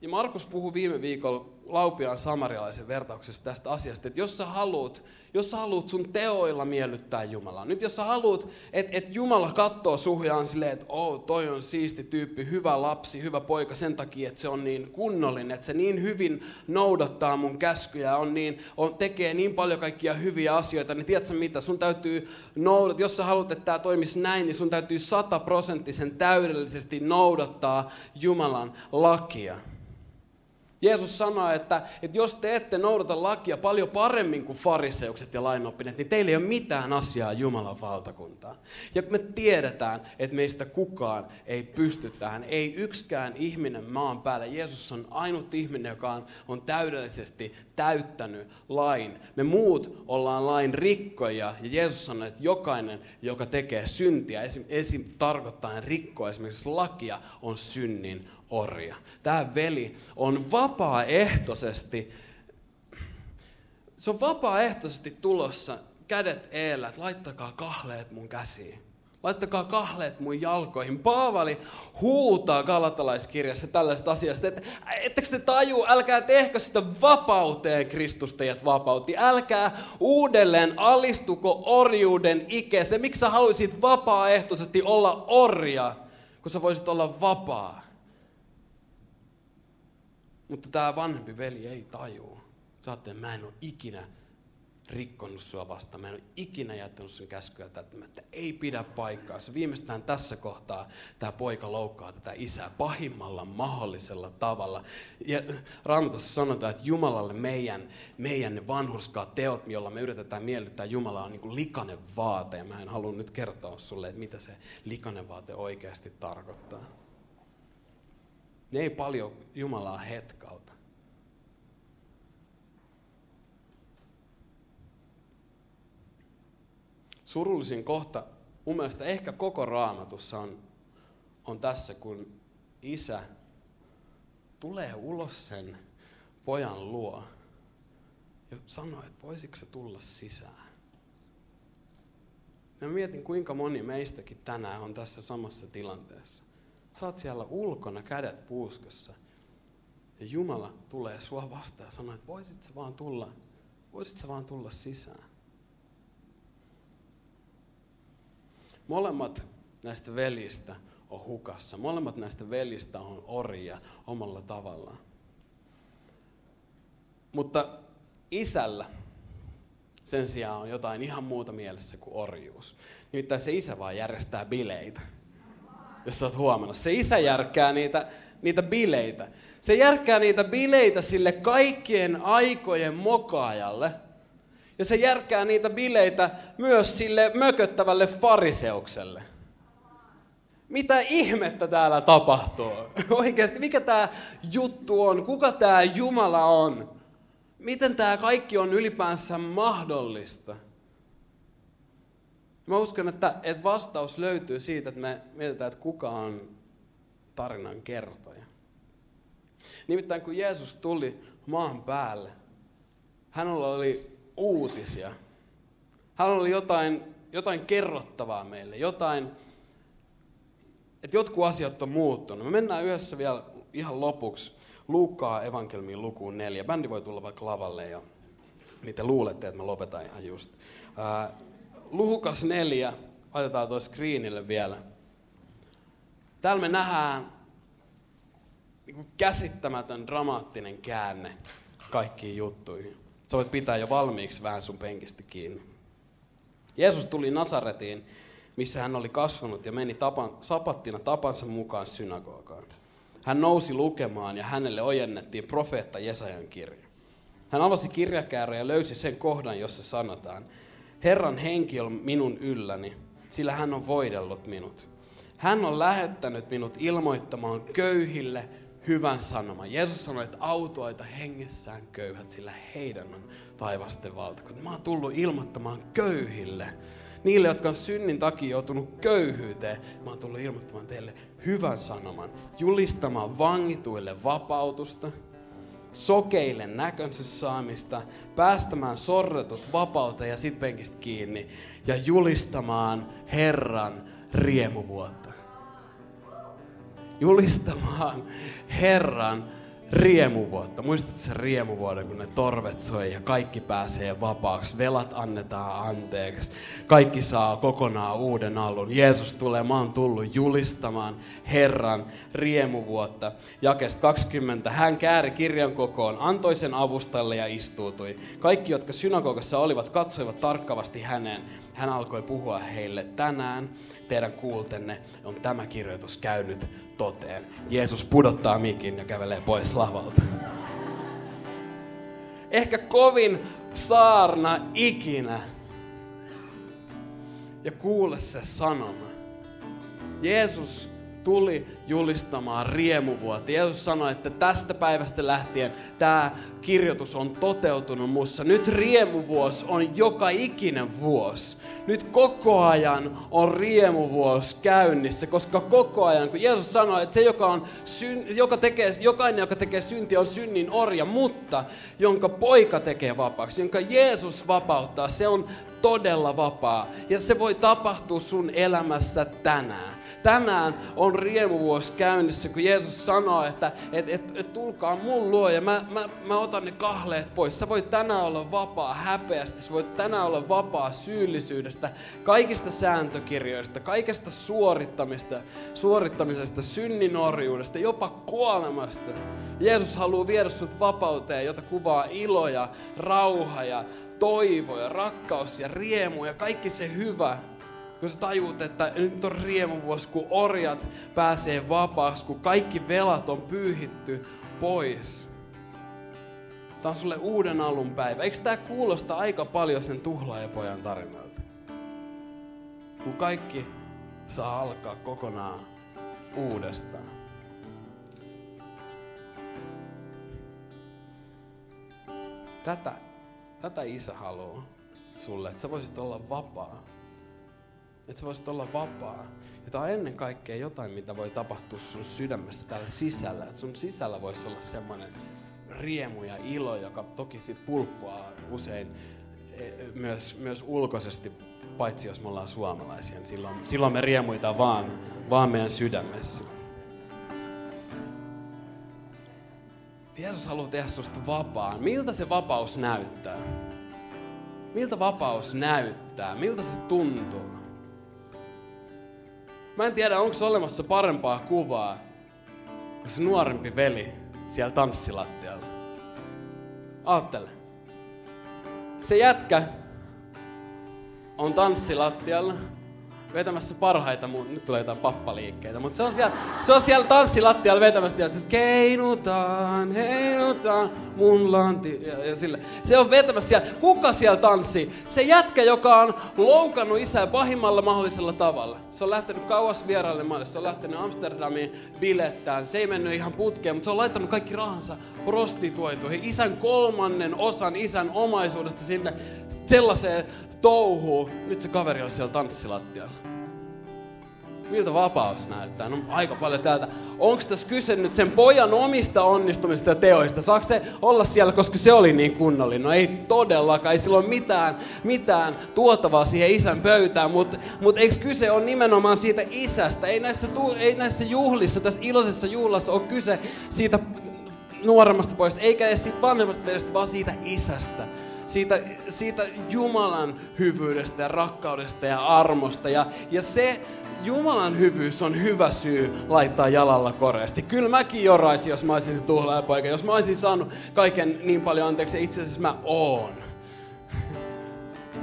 Ja Markus puhui viime viikolla Laupiaan samarialaisen vertauksesta tästä asiasta, että jos sä haluat jos sä haluat sun teoilla miellyttää Jumalaa. Nyt jos sä haluat, että et Jumala katsoo suhjaan silleen, että oh, toi on siisti tyyppi, hyvä lapsi, hyvä poika sen takia, että se on niin kunnollinen, että se niin hyvin noudattaa mun käskyjä, on niin, on, tekee niin paljon kaikkia hyviä asioita, niin tiedätkö mitä, sun täytyy noudattaa, jos sä haluat, että tämä toimisi näin, niin sun täytyy sataprosenttisen täydellisesti noudattaa Jumalan lakia. Jeesus sanoi, että, että jos te ette noudata lakia paljon paremmin kuin fariseukset ja lainoppineet, niin teillä ei ole mitään asiaa Jumalan valtakuntaan. Ja me tiedetään, että meistä kukaan ei pysty tähän, ei yksikään ihminen maan päällä. Jeesus on ainut ihminen, joka on, on täydellisesti täyttänyt lain. Me muut ollaan lain rikkoja ja Jeesus sanoi, että jokainen, joka tekee syntiä, esim, esim tarkoittaa rikkoa esimerkiksi lakia, on synnin orja. Tämä veli on vapaaehtoisesti, se on vapaaehtoisesti tulossa kädet eellä, että laittakaa kahleet mun käsiin. Laittakaa kahleet mun jalkoihin. Paavali huutaa galatalaiskirjassa tällaista asiasta, että ettekö te taju, älkää tehkö sitä vapauteen, Kristus teidät vapautti. Älkää uudelleen alistuko orjuuden ikeeseen. Miksi sä haluaisit vapaaehtoisesti olla orja, kun sä voisit olla vapaa? Mutta tämä vanhempi veli ei tajua. Sä että mä en ole ikinä rikkonut sua vastaan. Mä en ole ikinä jättänyt sun käskyä täyttämättä. Ei pidä paikkaa. Se viimeistään tässä kohtaa tämä poika loukkaa tätä isää pahimmalla mahdollisella tavalla. Ja Raamatussa sanotaan, että Jumalalle meidän, meidän ne vanhurskaat teot, joilla me yritetään miellyttää Jumalaa, on niin kuin likainen vaate. Ja mä en halua nyt kertoa sulle, että mitä se likainen vaate oikeasti tarkoittaa. Ne ei paljon Jumalaa hetkauta. surullisin kohta mun mielestä ehkä koko raamatussa on, on tässä, kun isä tulee ulos sen pojan luo ja sanoo, että voisiko se tulla sisään. Ja mietin, kuinka moni meistäkin tänään on tässä samassa tilanteessa. Sä oot siellä ulkona, kädet puuskassa. Ja Jumala tulee sua vastaan ja sanoo, että voisit sä vaan tulla, voisit sä vaan tulla sisään. Molemmat näistä velistä on hukassa. Molemmat näistä velistä on orja omalla tavallaan. Mutta isällä sen sijaan on jotain ihan muuta mielessä kuin orjuus. Nimittäin se isä vaan järjestää bileitä. Jos sä oot huomannut. Se isä järkkää niitä, niitä bileitä. Se järkkää niitä bileitä sille kaikkien aikojen mokaajalle – ja se järkää niitä bileitä myös sille mököttävälle fariseukselle. Mitä ihmettä täällä tapahtuu? Oikeasti, mikä tämä juttu on? Kuka tämä Jumala on? Miten tämä kaikki on ylipäänsä mahdollista? Mä uskon, että, että vastaus löytyy siitä, että me mietitään, että kuka on tarinan kertoja. Nimittäin kun Jeesus tuli maan päälle, hänellä oli uutisia. Hän oli jotain, jotain kerrottavaa meille, jotain, että jotkut asiat on muuttunut. Me mennään yhdessä vielä ihan lopuksi Luukkaa evankelmiin lukuun neljä. Bändi voi tulla vaikka lavalle ja niitä luulette, että mä lopetan ihan just. Luukas neljä, laitetaan toi screenille vielä. Täällä me nähdään niin käsittämätön dramaattinen käänne kaikkiin juttuihin. Sä voit pitää jo valmiiksi vähän sun penkistä kiinni. Jeesus tuli Nasaretiin, missä hän oli kasvanut ja meni tapan, sapattina tapansa mukaan synagogaan. Hän nousi lukemaan ja hänelle ojennettiin profeetta Jesajan kirja. Hän avasi kirjakäärä ja löysi sen kohdan, jossa sanotaan, Herran henki on minun ylläni, sillä hän on voidellut minut. Hän on lähettänyt minut ilmoittamaan köyhille hyvän sanoman. Jeesus sanoi, että autoita hengessään köyhät, sillä heidän on taivasten valtakunta. Mä oon tullut ilmoittamaan köyhille, niille, jotka on synnin takia joutunut köyhyyteen. Mä oon tullut ilmoittamaan teille hyvän sanoman, julistamaan vangituille vapautusta, sokeille näkönsä saamista, päästämään sorretut vapauteen ja sit penkistä kiinni ja julistamaan Herran riemuvuotta. Julistamaan Herran riemuvuotta. Muistatko se riemuvuoden, kun ne torvet soi ja kaikki pääsee vapaaksi, velat annetaan anteeksi, kaikki saa kokonaan uuden alun. Jeesus tulee, mä oon tullut julistamaan Herran riemuvuotta. Jakesta 20. Hän kääri kirjan kokoon, antoi sen avustalle ja istuutui. Kaikki, jotka synagogassa olivat, katsoivat tarkkavasti häneen. Hän alkoi puhua heille tänään. Teidän kuultenne on tämä kirjoitus käynyt toteen. Jeesus pudottaa mikin ja kävelee pois lavalta. Ehkä kovin saarna ikinä. Ja kuule se sanoma. Jeesus tuli julistamaan riemuvuotta. Jeesus sanoi, että tästä päivästä lähtien tämä kirjoitus on toteutunut mussa. Nyt riemuvuosi on joka ikinen vuosi. Nyt koko ajan on riemuvuosi käynnissä, koska koko ajan, kun Jeesus sanoi, että se, joka, on syn, joka tekee, jokainen, joka tekee syntiä, on synnin orja, mutta jonka poika tekee vapaaksi, jonka Jeesus vapauttaa, se on todella vapaa. Ja se voi tapahtua sun elämässä tänään. Tänään on riemuvuosi käynnissä, kun Jeesus sanoo, että et, et, et tulkaa mun luo ja mä, mä, mä otan ne kahleet pois. Sä voit tänään olla vapaa häpeästä, sä voit tänään olla vapaa syyllisyydestä, kaikista sääntökirjoista, kaikesta suorittamista, suorittamisesta, synninorjuudesta, jopa kuolemasta. Jeesus haluaa viedä sut vapauteen, jota kuvaa ilo ja rauha ja toivo ja rakkaus ja riemu ja kaikki se hyvä. Kun sä tajuut, että nyt on riemuvuosi, kun orjat pääsee vapaaksi, kun kaikki velat on pyyhitty pois. Tämä on sulle uuden alun päivä. Eikö tämä kuulosta aika paljon sen tuhlaajapojan tarinalta? Kun kaikki saa alkaa kokonaan uudestaan. Tätä, tätä isä haluaa sulle, että sä voisit olla vapaa. Että sä voisit olla vapaa. Ja tää on ennen kaikkea jotain, mitä voi tapahtua sun sydämessä täällä sisällä. Että sun sisällä voisi olla semmoinen riemu ja ilo, joka toki sit pulppua usein e, myös, myös ulkoisesti, paitsi jos me ollaan suomalaisia, niin silloin, silloin me riemuita vaan, vaan meidän sydämessä. Jeesus haluaa tehdä susta vapaan. Miltä se vapaus näyttää? Miltä vapaus näyttää? Miltä se tuntuu? Mä en tiedä, onko olemassa parempaa kuvaa kuin se nuorempi veli siellä tanssilattialla. Aattele. Se jätkä on tanssilattialla vetämässä parhaita, mun, nyt tulee jotain pappaliikkeitä, mutta se on siellä, se on siellä tanssilattialla vetämässä, että keinutaan, heinutaan, mun lanti, ja, ja sille. Se on vetämässä siellä, kuka siellä tanssii? Se jätkä, joka on loukannut isää pahimmalla mahdollisella tavalla. Se on lähtenyt kauas vieraille maille, se on lähtenyt Amsterdamiin bilettään, se ei mennyt ihan putkeen, mutta se on laittanut kaikki rahansa prostituoituihin, isän kolmannen osan isän omaisuudesta sinne sellaiseen touhuun. Nyt se kaveri on siellä tanssilattialla miltä vapaus näyttää? No aika paljon täältä. Onko tässä kyse nyt sen pojan omista onnistumista ja teoista? Saako se olla siellä, koska se oli niin kunnollinen? No ei todellakaan, ei sillä ole mitään, mitään tuotavaa siihen isän pöytään, mutta mut eikö kyse on nimenomaan siitä isästä? Ei näissä, ei näissä juhlissa, tässä iloisessa juhlassa ole kyse siitä nuoremmasta pojasta, eikä edes siitä vanhemmasta vedestä, vaan siitä isästä siitä, siitä Jumalan hyvyydestä ja rakkaudesta ja armosta. Ja, ja se Jumalan hyvyys on hyvä syy laittaa jalalla koreasti. Kyllä mäkin joraisin, jos mä olisin tuhlaajapoika. Jos mä olisin saanut kaiken niin paljon anteeksi, itse asiassa mä oon.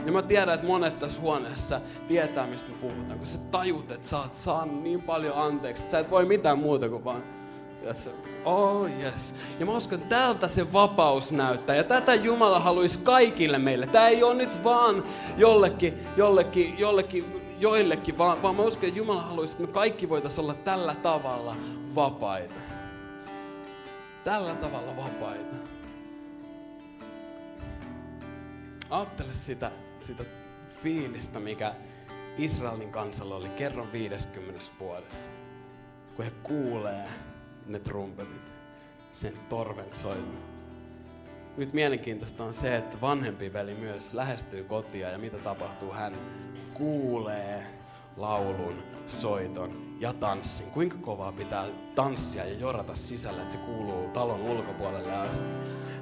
Ja mä tiedän, että monet tässä huoneessa tietää, mistä me puhutaan, kun sä tajut, että sä oot saanut niin paljon anteeksi, että sä et voi mitään muuta kuin vaan? Oh yes. Ja mä uskon, että tältä se vapaus näyttää. Ja tätä Jumala haluaisi kaikille meille. Tämä ei ole nyt vaan jollekin, jollekin, jollekin joillekin, vaan, vaan mä uskon, että Jumala haluaisi, että me kaikki voitaisiin olla tällä tavalla vapaita. Tällä tavalla vapaita. Ajattele sitä, sitä fiilistä, mikä Israelin kansalla oli kerran 50 vuodessa. Kun he kuulee ne trumpetit, sen torven soiton. Nyt mielenkiintoista on se, että vanhempi veli myös lähestyy kotia ja mitä tapahtuu? Hän kuulee laulun, soiton ja tanssin. Kuinka kovaa pitää tanssia ja jorata sisällä, että se kuuluu talon ulkopuolelle asti.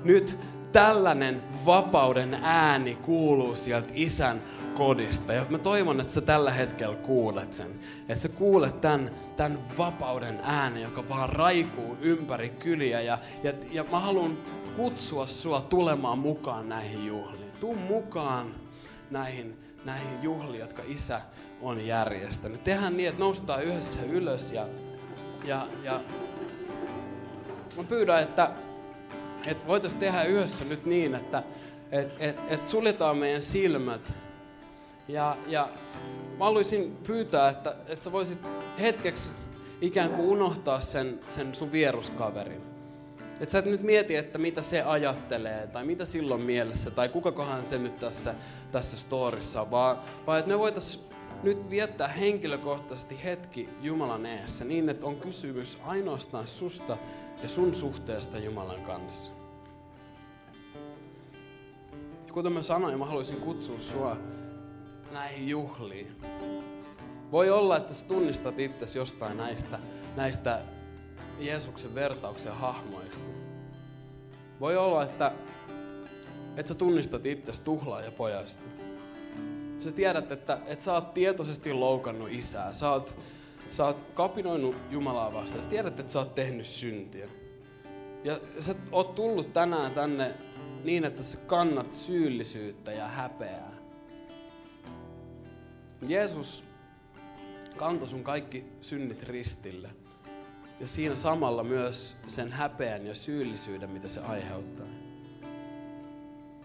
Nyt tällainen vapauden ääni kuuluu sieltä isän kodista. Ja mä toivon, että sä tällä hetkellä kuulet sen. Että sä kuulet tämän, tämän vapauden äänen, joka vaan raikuu ympäri kyliä. Ja, ja, ja mä haluan kutsua sua tulemaan mukaan näihin juhliin. Tuu mukaan näihin, näihin juhliin, jotka isä on järjestänyt. Tehdään niin, että noustaan yhdessä ylös ja, ja, ja mä pyydän, että, että voitaisiin tehdä yhdessä nyt niin, että et, et, et suljetaan meidän silmät ja, ja mä haluaisin pyytää, että, että sä voisit hetkeksi ikään kuin unohtaa sen, sen sun vieruskaverin. Että sä et nyt mieti, että mitä se ajattelee, tai mitä silloin mielessä, tai kukakohan se nyt tässä, tässä storissa vaan, vaan että me voitaisiin nyt viettää henkilökohtaisesti hetki Jumalan eessä niin, että on kysymys ainoastaan susta ja sun suhteesta Jumalan kanssa. Kuten mä sanoin, mä haluaisin kutsua sua näihin juhliin. Voi olla, että sä tunnistat itsesi jostain näistä, näistä Jeesuksen vertauksen hahmoista. Voi olla, että, että sä tunnistat itsesi tuhlaa ja pojasta. Sä tiedät, että, että sä oot tietoisesti loukannut isää. Sä oot, sä oot kapinoinut Jumalaa vastaan. Sä tiedät, että sä oot tehnyt syntiä. Ja sä oot tullut tänään tänne niin, että sä kannat syyllisyyttä ja häpeää. Jeesus kantoi sun kaikki synnit ristille. Ja siinä samalla myös sen häpeän ja syyllisyyden, mitä se aiheuttaa.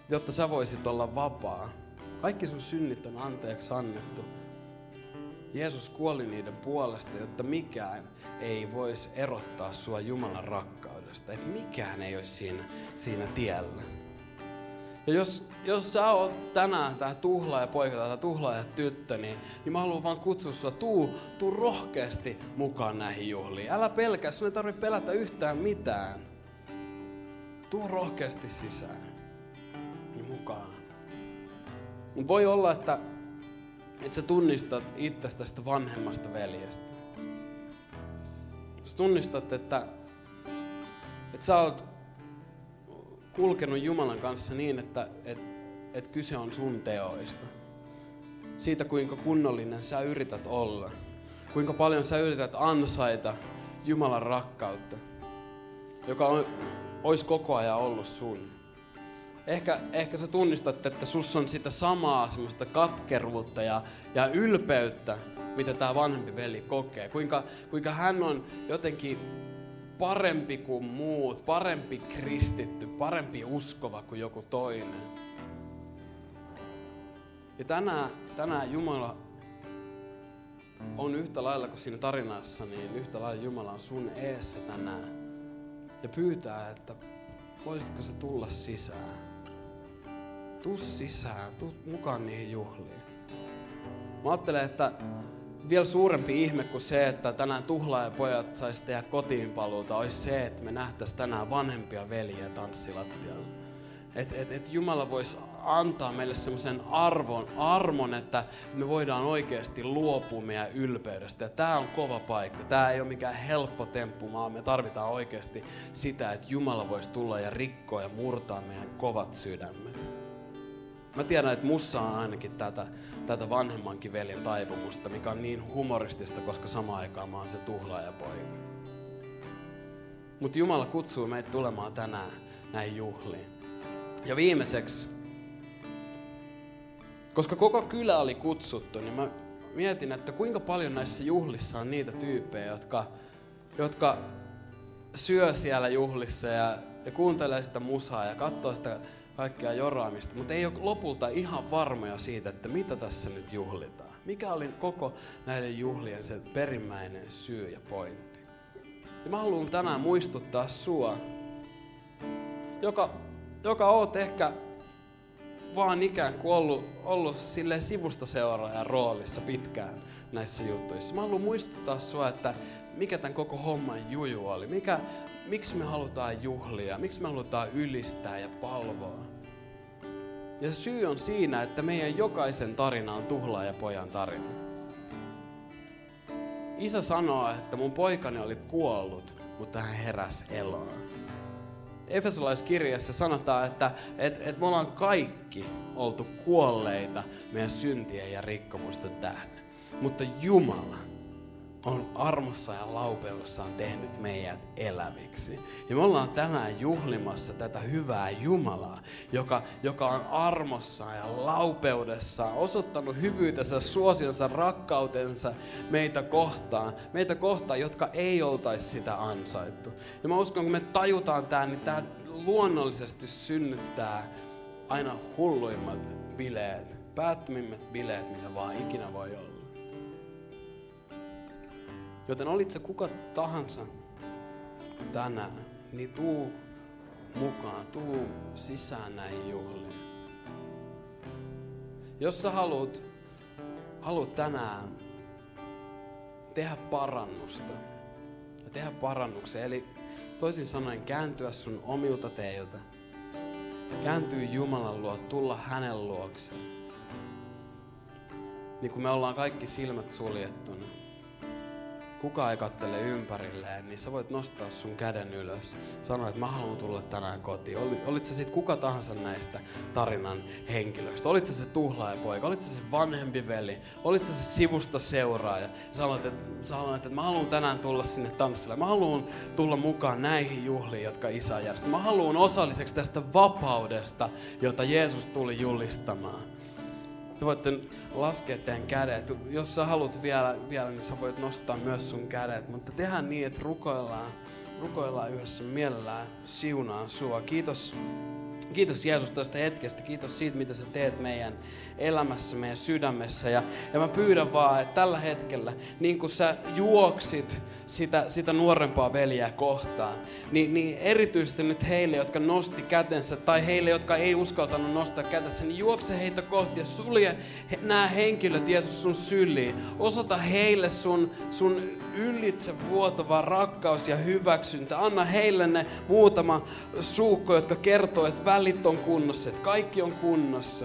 Jotta sä voisit olla vapaa. Kaikki sun synnit on anteeksi annettu. Jeesus kuoli niiden puolesta, jotta mikään ei voisi erottaa sua Jumalan rakkaudesta. Että mikään ei olisi siinä, siinä tiellä. Ja jos, jos sä oot tänään tää tuhlaaja poika tai tuhlaaja tyttö, niin, niin mä haluan vaan kutsua sua, tuu, tuu rohkeasti mukaan näihin juhliin. Älä pelkää, sun ei tarvitse pelätä yhtään mitään. Tuu rohkeasti sisään. Niin mukaan. Mut voi olla, että, että sä tunnistat itsestä tästä vanhemmasta veljestä. Sä tunnistat, että, että sä oot kulkenut Jumalan kanssa niin, että et, et kyse on sun teoista. Siitä, kuinka kunnollinen sä yrität olla. Kuinka paljon sä yrität ansaita Jumalan rakkautta, joka on, olisi koko ajan ollut sun. Ehkä, ehkä sä tunnistat, että sus on sitä samaa semmoista katkeruutta ja, ja ylpeyttä, mitä tämä vanhempi veli kokee. Kuinka, kuinka hän on jotenkin parempi kuin muut, parempi kristitty, parempi uskova kuin joku toinen. Ja tänään, tänään Jumala on yhtä lailla kuin siinä tarinassa, niin yhtä lailla Jumala on sun eessä tänään. Ja pyytää, että voisitko sä tulla sisään. Tuu sisään, tuu mukaan niihin juhliin. Mä ajattelen, että vielä suurempi ihme kuin se, että tänään tuhlaajapojat saisi tehdä kotiin paluuta, olisi se, että me nähtäisiin tänään vanhempia veljiä tanssilattialla. Että et, et Jumala voisi antaa meille semmoisen arvon, armon, että me voidaan oikeasti luopua meidän ylpeydestä. Ja tämä on kova paikka. Tämä ei ole mikään helppo temppu, vaan me tarvitaan oikeasti sitä, että Jumala voisi tulla ja rikkoa ja murtaa meidän kovat sydämet. Mä tiedän, että mussa on ainakin tätä, tätä vanhemmankin veljen taipumusta, mikä on niin humoristista, koska samaan aikaan mä oon se tuhlaajapoika. Mutta Jumala kutsuu meitä tulemaan tänään näihin juhliin. Ja viimeiseksi, koska koko kylä oli kutsuttu, niin mä mietin, että kuinka paljon näissä juhlissa on niitä tyyppejä, jotka, jotka syö siellä juhlissa ja, ja kuuntelee sitä musaa ja katsoo sitä kaikkea joraamista, mutta ei ole lopulta ihan varmoja siitä, että mitä tässä nyt juhlitaan. Mikä oli koko näiden juhlien se perimmäinen syy ja pointti. Ja mä haluan tänään muistuttaa sua, joka, joka oot ehkä vaan ikään kuin ollut, ollut sille sivustoseuraajan roolissa pitkään näissä jutuissa. Mä haluan muistuttaa sua, että mikä tämän koko homman juju oli. Mikä, miksi me halutaan juhlia, miksi me halutaan ylistää ja palvoa. Ja syy on siinä, että meidän jokaisen tarina on tuhlaaja pojan tarina. Isä sanoo, että mun poikani oli kuollut, mutta hän heräsi eloon. Efesolaiskirjassa sanotaan, että, että, että me ollaan kaikki oltu kuolleita meidän syntien ja rikkomusten tähden. Mutta Jumala on armossa ja laupeudessaan tehnyt meidät eläviksi. Ja me ollaan tänään juhlimassa tätä hyvää Jumalaa, joka, joka on armossa ja laupeudessaan osoittanut hyvyytensä, suosionsa, rakkautensa meitä kohtaan. Meitä kohtaan, jotka ei oltaisi sitä ansaittu. Ja mä uskon, kun me tajutaan tämä, niin tämä luonnollisesti synnyttää aina hulluimmat bileet, päättömimmät bileet, mitä vaan ikinä voi olla. Joten olit se kuka tahansa tänään, niin tuu mukaan, tuu sisään näihin juhliin. Jos sä haluat, haluat tänään tehdä parannusta ja tehdä parannuksen, eli toisin sanoen kääntyä sun omilta teiltä, kääntyä Jumalan luo, tulla hänen luokseen niin kun me ollaan kaikki silmät suljettuna, kuka ei kattele ympärilleen, niin sä voit nostaa sun käden ylös. Sanoa, että mä haluan tulla tänään kotiin. Oli, olit sä sit kuka tahansa näistä tarinan henkilöistä. Olit sä se tuhlaajapoika, olit sä se vanhempi veli, olit sä se sivusta seuraaja. Haluat, että, haluat, että mä haluan tänään tulla sinne tanssille. Mä haluan tulla mukaan näihin juhliin, jotka isä järjesti. Mä haluan osalliseksi tästä vapaudesta, jota Jeesus tuli julistamaan. Te voitte laskea teidän kädet. Jos sä haluat vielä, vielä, niin sä voit nostaa myös sun kädet. Mutta tehdään niin, että rukoillaan, rukoillaan yhdessä mielellään siunaan sua. Kiitos, kiitos Jeesus tästä hetkestä. Kiitos siitä, mitä sä teet meidän elämässä, meidän sydämessä. Ja, ja mä pyydän vaan, että tällä hetkellä, niin kuin sä juoksit sitä, sitä nuorempaa veljeä kohtaan, niin, niin erityisesti nyt heille, jotka nosti kätensä, tai heille, jotka ei uskaltanut nostaa kätensä, niin juokse heitä kohti ja sulje he, nämä henkilöt, Jeesus, sun syliin. Osoita heille sun, sun ylitse vuotava rakkaus ja hyväksyntä. Anna heille ne muutama suukko, jotka kertoo, että välit on kunnossa, että kaikki on kunnossa.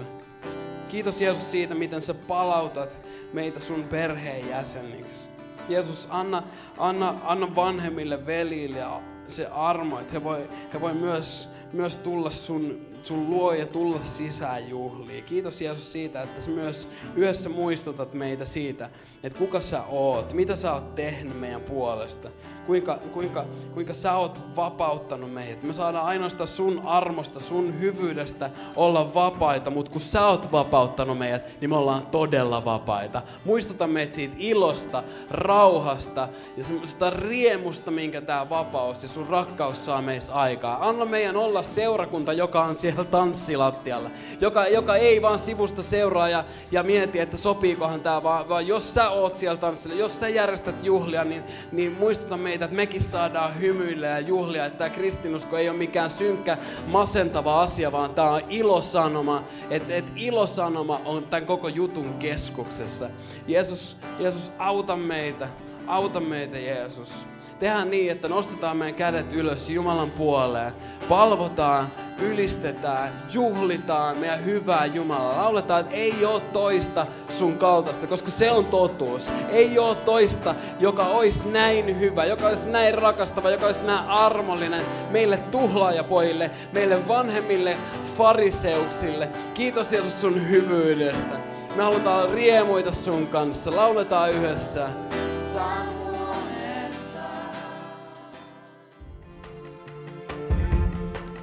Kiitos Jeesus siitä, miten sä palautat meitä sun perheen jäseniksi. Jeesus, anna, anna, anna vanhemmille velille se armo, että he voi, he voi myös, myös tulla sun, sun luo ja tulla sisään juhliin. Kiitos Jeesus siitä, että sä myös yhdessä muistutat meitä siitä, että kuka sä oot, mitä sä oot tehnyt meidän puolesta kuinka, kuinka, kuinka sä oot vapauttanut meidät. Me saadaan ainoastaan sun armosta, sun hyvyydestä olla vapaita, mutta kun sä oot vapauttanut meidät, niin me ollaan todella vapaita. Muistuta meitä siitä ilosta, rauhasta ja sitä riemusta, minkä tämä vapaus ja sun rakkaus saa meissä aikaa. Anna meidän olla seurakunta, joka on siellä tanssilattialla, joka, joka ei vaan sivusta seuraa ja, ja mieti, että sopiikohan tämä, vaan, vaan jos sä oot siellä tanssilla, jos sä järjestät juhlia, niin, niin muistuta meitä meitä, että mekin saadaan hymyillä ja juhlia, että tämä kristinusko ei ole mikään synkkä, masentava asia, vaan tämä on ilosanoma, että, että ilosanoma on tämän koko jutun keskuksessa. Jeesus, Jeesus auta meitä, auta meitä Jeesus tehdään niin, että nostetaan meidän kädet ylös Jumalan puoleen. Valvotaan, ylistetään, juhlitaan meidän hyvää Jumalaa. Lauletaan, että ei ole toista sun kaltaista, koska se on totuus. Ei ole toista, joka olisi näin hyvä, joka olisi näin rakastava, joka olisi näin armollinen meille tuhlaajapojille, meille vanhemmille fariseuksille. Kiitos Jeesus sun hyvyydestä. Me halutaan riemuita sun kanssa. Lauletaan yhdessä. Saan